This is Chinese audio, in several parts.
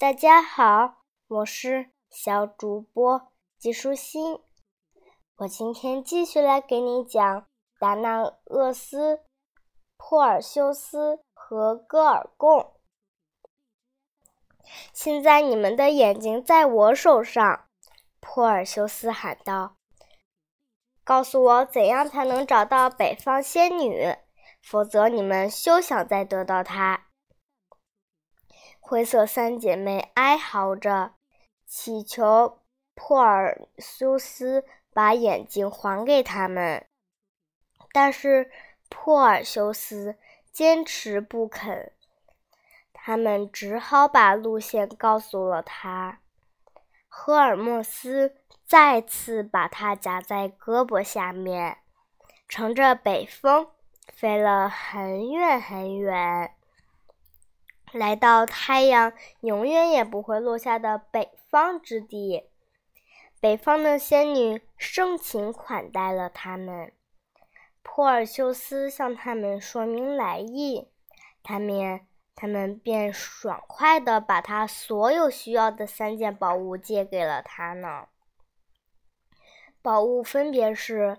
大家好，我是小主播季舒心。我今天继续来给你讲达那厄斯、珀尔修斯和戈尔贡。现在你们的眼睛在我手上，珀尔修斯喊道：“告诉我怎样才能找到北方仙女，否则你们休想再得到她。”灰色三姐妹哀嚎着，祈求珀尔修斯把眼睛还给他们，但是珀尔修斯坚持不肯。他们只好把路线告诉了他。赫尔墨斯再次把它夹在胳膊下面，乘着北风飞了很远很远。来到太阳永远也不会落下的北方之地，北方的仙女盛情款待了他们。珀尔修斯向他们说明来意，他们他们便爽快地把他所有需要的三件宝物借给了他呢。宝物分别是：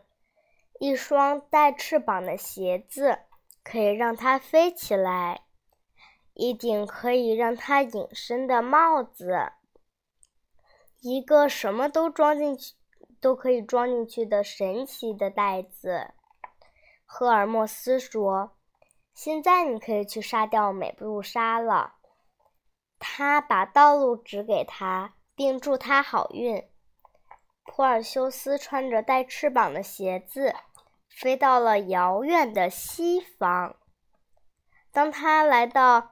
一双带翅膀的鞋子，可以让它飞起来。一顶可以让它隐身的帽子，一个什么都装进去都可以装进去的神奇的袋子。赫尔墨斯说：“现在你可以去杀掉美杜莎了。”他把道路指给他，并祝他好运。普尔修斯穿着带翅膀的鞋子，飞到了遥远的西方。当他来到。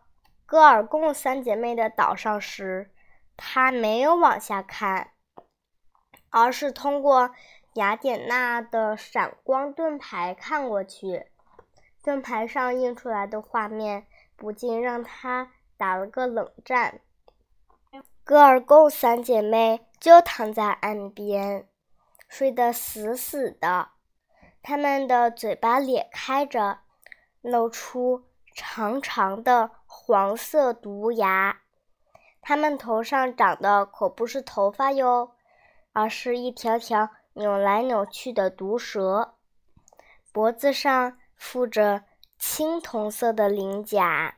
戈尔贡三姐妹的岛上时，他没有往下看，而是通过雅典娜的闪光盾牌看过去。盾牌上映出来的画面不禁让他打了个冷战。戈尔贡三姐妹就躺在岸边，睡得死死的，她们的嘴巴咧开着，露出长长的。黄色毒牙，它们头上长的可不是头发哟，而是一条条扭来扭去的毒蛇。脖子上附着青铜色的鳞甲，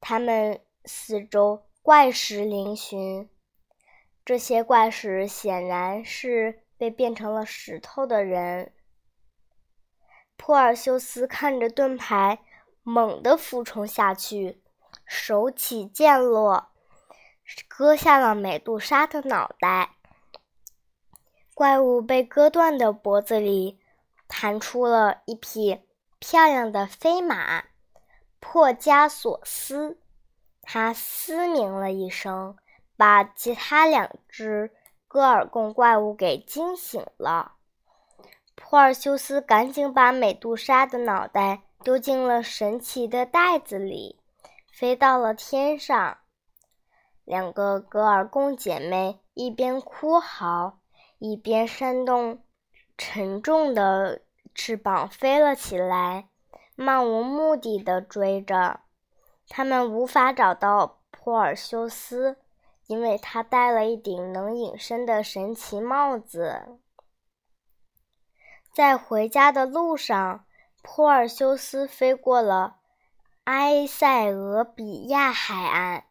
它们四周怪石嶙峋。这些怪石显然是被变成了石头的人。珀尔修斯看着盾牌，猛地俯冲下去。手起剑落，割下了美杜莎的脑袋。怪物被割断的脖子里弹出了一匹漂亮的飞马——珀加索斯。它嘶鸣了一声，把其他两只戈尔贡怪物给惊醒了。普尔修斯赶紧把美杜莎的脑袋丢进了神奇的袋子里。飞到了天上，两个格尔贡姐妹一边哭嚎，一边扇动沉重的翅膀飞了起来，漫无目的的追着。他们无法找到珀尔修斯，因为他戴了一顶能隐身的神奇帽子。在回家的路上，珀尔修斯飞过了。埃塞俄比亚海岸，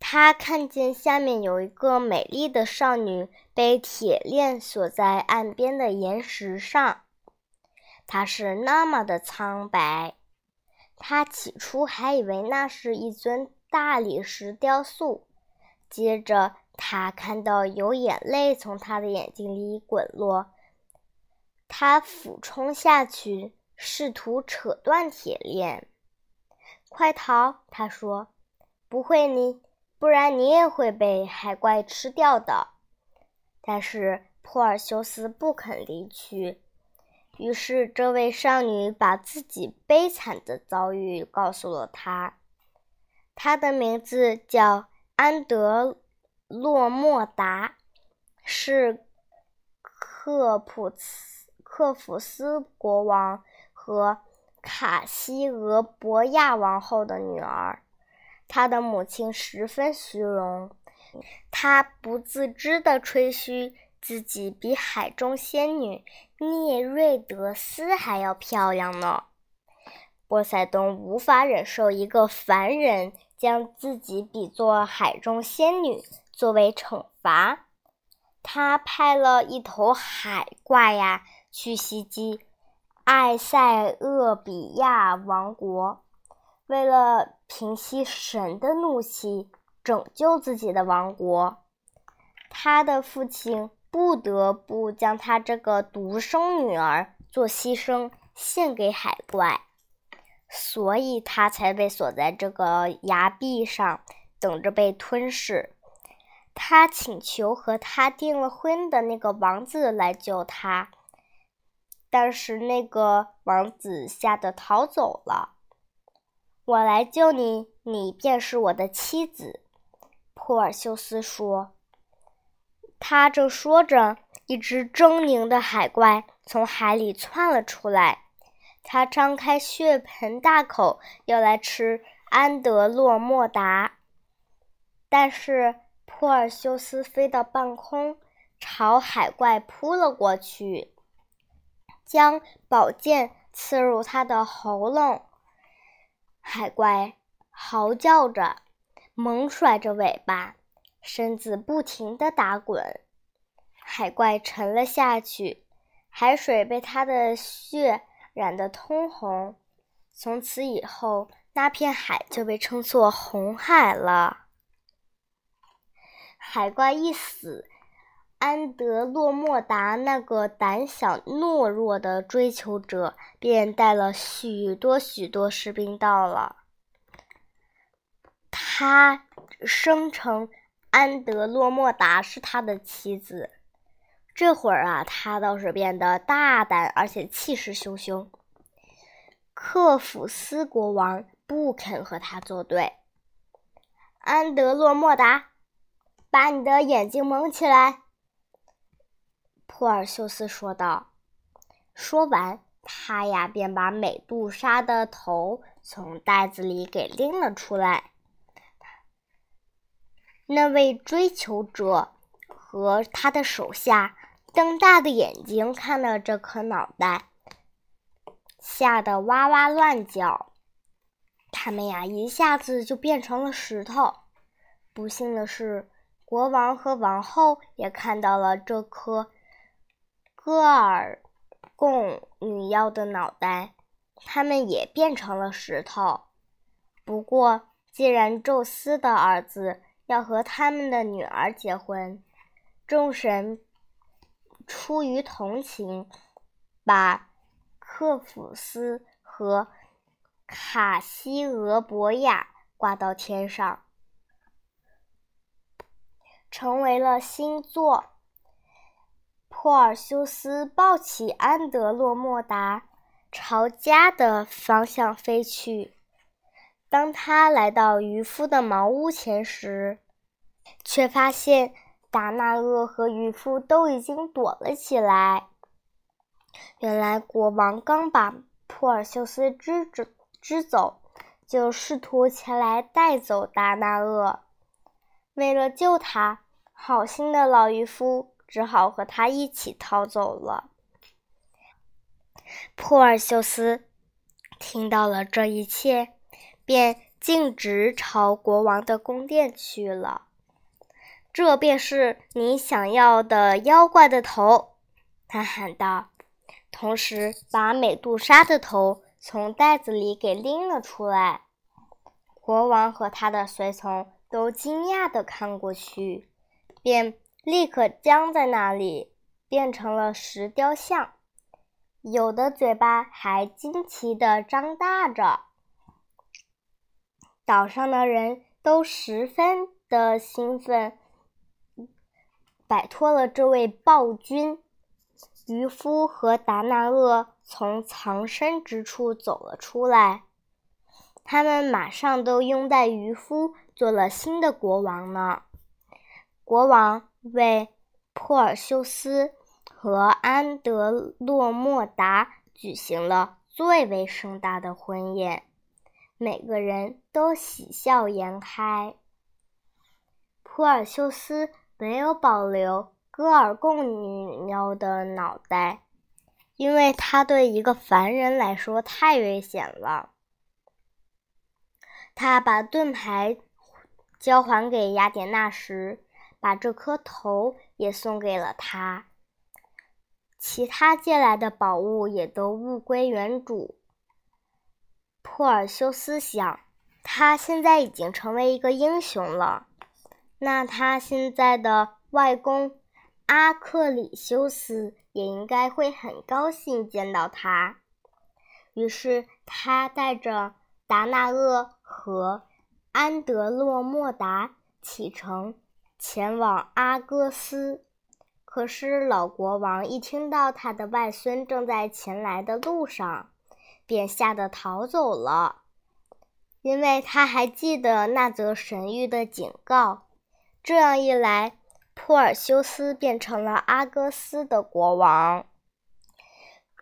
他看见下面有一个美丽的少女被铁链锁在岸边的岩石上。她是那么的苍白，他起初还以为那是一尊大理石雕塑。接着，他看到有眼泪从他的眼睛里滚落，他俯冲下去，试图扯断铁链。快逃！他说：“不会，你不然你也会被海怪吃掉的。”但是珀尔修斯不肯离去。于是，这位少女把自己悲惨的遭遇告诉了他。她的名字叫安德洛莫达，是克普斯克普斯国王和。卡西俄博亚王后的女儿，她的母亲十分虚荣，她不自知地吹嘘自己比海中仙女涅瑞德斯还要漂亮呢。波塞冬无法忍受一个凡人将自己比作海中仙女，作为惩罚，他派了一头海怪呀去袭击埃塞俄比亚王国。为了平息神的怒气，拯救自己的王国，他的父亲不得不将他这个独生女儿做牺牲，献给海怪。所以他才被锁在这个崖壁上，等着被吞噬。他请求和他订了婚的那个王子来救他，但是那个王子吓得逃走了。我来救你，你便是我的妻子。”珀尔修斯说。他正说着，一只狰狞的海怪从海里窜了出来。他张开血盆大口，要来吃安德洛莫达。但是珀尔修斯飞到半空，朝海怪扑了过去，将宝剑刺入他的喉咙。海怪嚎叫着，猛甩着尾巴，身子不停地打滚。海怪沉了下去，海水被他的血。染得通红，从此以后，那片海就被称作红海了。海怪一死，安德洛莫达那个胆小懦弱的追求者便带了许多许多士兵到了。他声称安德洛莫达是他的妻子。这会儿啊，他倒是变得大胆，而且气势汹汹。克甫斯国王不肯和他作对。安德洛莫达，把你的眼睛蒙起来。”珀尔修斯说道。说完，他呀便把美杜莎的头从袋子里给拎了出来。那位追求者和他的手下。瞪大的眼睛看了这颗脑袋，吓得哇哇乱叫。他们呀，一下子就变成了石头。不幸的是，国王和王后也看到了这颗戈尔贡女妖的脑袋，他们也变成了石头。不过，既然宙斯的儿子要和他们的女儿结婚，众神。出于同情，把克甫斯和卡西俄博亚挂到天上，成为了星座。珀尔修斯抱起安德洛莫达，朝家的方向飞去。当他来到渔夫的茅屋前时，却发现。达那厄和渔夫都已经躲了起来。原来国王刚把珀尔修斯支支支走，就试图前来带走达那厄。为了救他，好心的老渔夫只好和他一起逃走了。珀尔修斯听到了这一切，便径直朝国王的宫殿去了。这便是你想要的妖怪的头，他喊道，同时把美杜莎的头从袋子里给拎了出来。国王和他的随从都惊讶地看过去，便立刻僵在那里，变成了石雕像，有的嘴巴还惊奇地张大着。岛上的人都十分的兴奋。摆脱了这位暴君，渔夫和达那厄从藏身之处走了出来。他们马上都拥戴渔夫做了新的国王呢。国王为珀尔修斯和安德洛莫达举行了最为盛大的婚宴。每个人都喜笑颜开。普尔修斯没有保留戈尔贡女妖的脑袋，因为他对一个凡人来说太危险了。他把盾牌交还给雅典娜时，把这颗头也送给了他。其他借来的宝物也都物归原主。珀尔修斯想，他现在已经成为一个英雄了，那他现在的外公阿克里修斯也应该会很高兴见到他。于是他带着达那厄和安德洛莫达启程前往阿戈斯。可是老国王一听到他的外孙正在前来的路上，便吓得逃走了，因为他还记得那则神谕的警告。这样一来，珀尔修斯变成了阿戈斯的国王。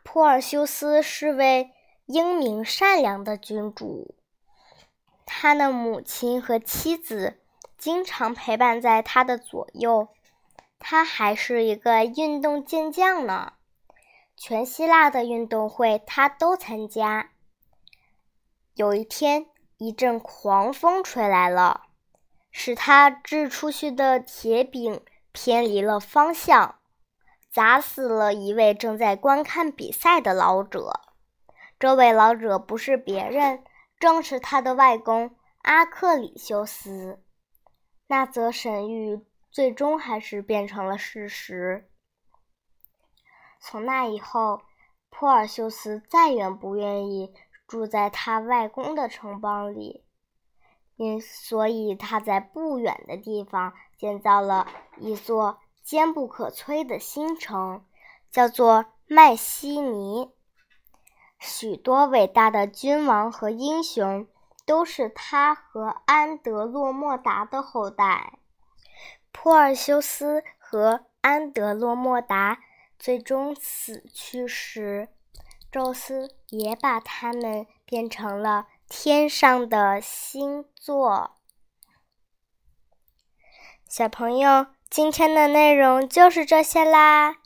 珀尔修斯是位英明善良的君主，他的母亲和妻子经常陪伴在他的左右。他还是一个运动健将呢，全希腊的运动会他都参加。有一天，一阵狂风吹来了，使他掷出去的铁饼偏离了方向，砸死了一位正在观看比赛的老者。这位老者不是别人，正是他的外公阿克里修斯。那则神谕。最终还是变成了事实。从那以后，珀尔修斯再也不愿意住在他外公的城邦里，因所以他在不远的地方建造了一座坚不可摧的新城，叫做麦西尼。许多伟大的君王和英雄都是他和安德洛莫达的后代。珀尔修斯和安德洛莫达最终死去时，宙斯也把他们变成了天上的星座。小朋友，今天的内容就是这些啦，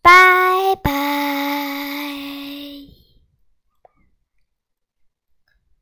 拜拜。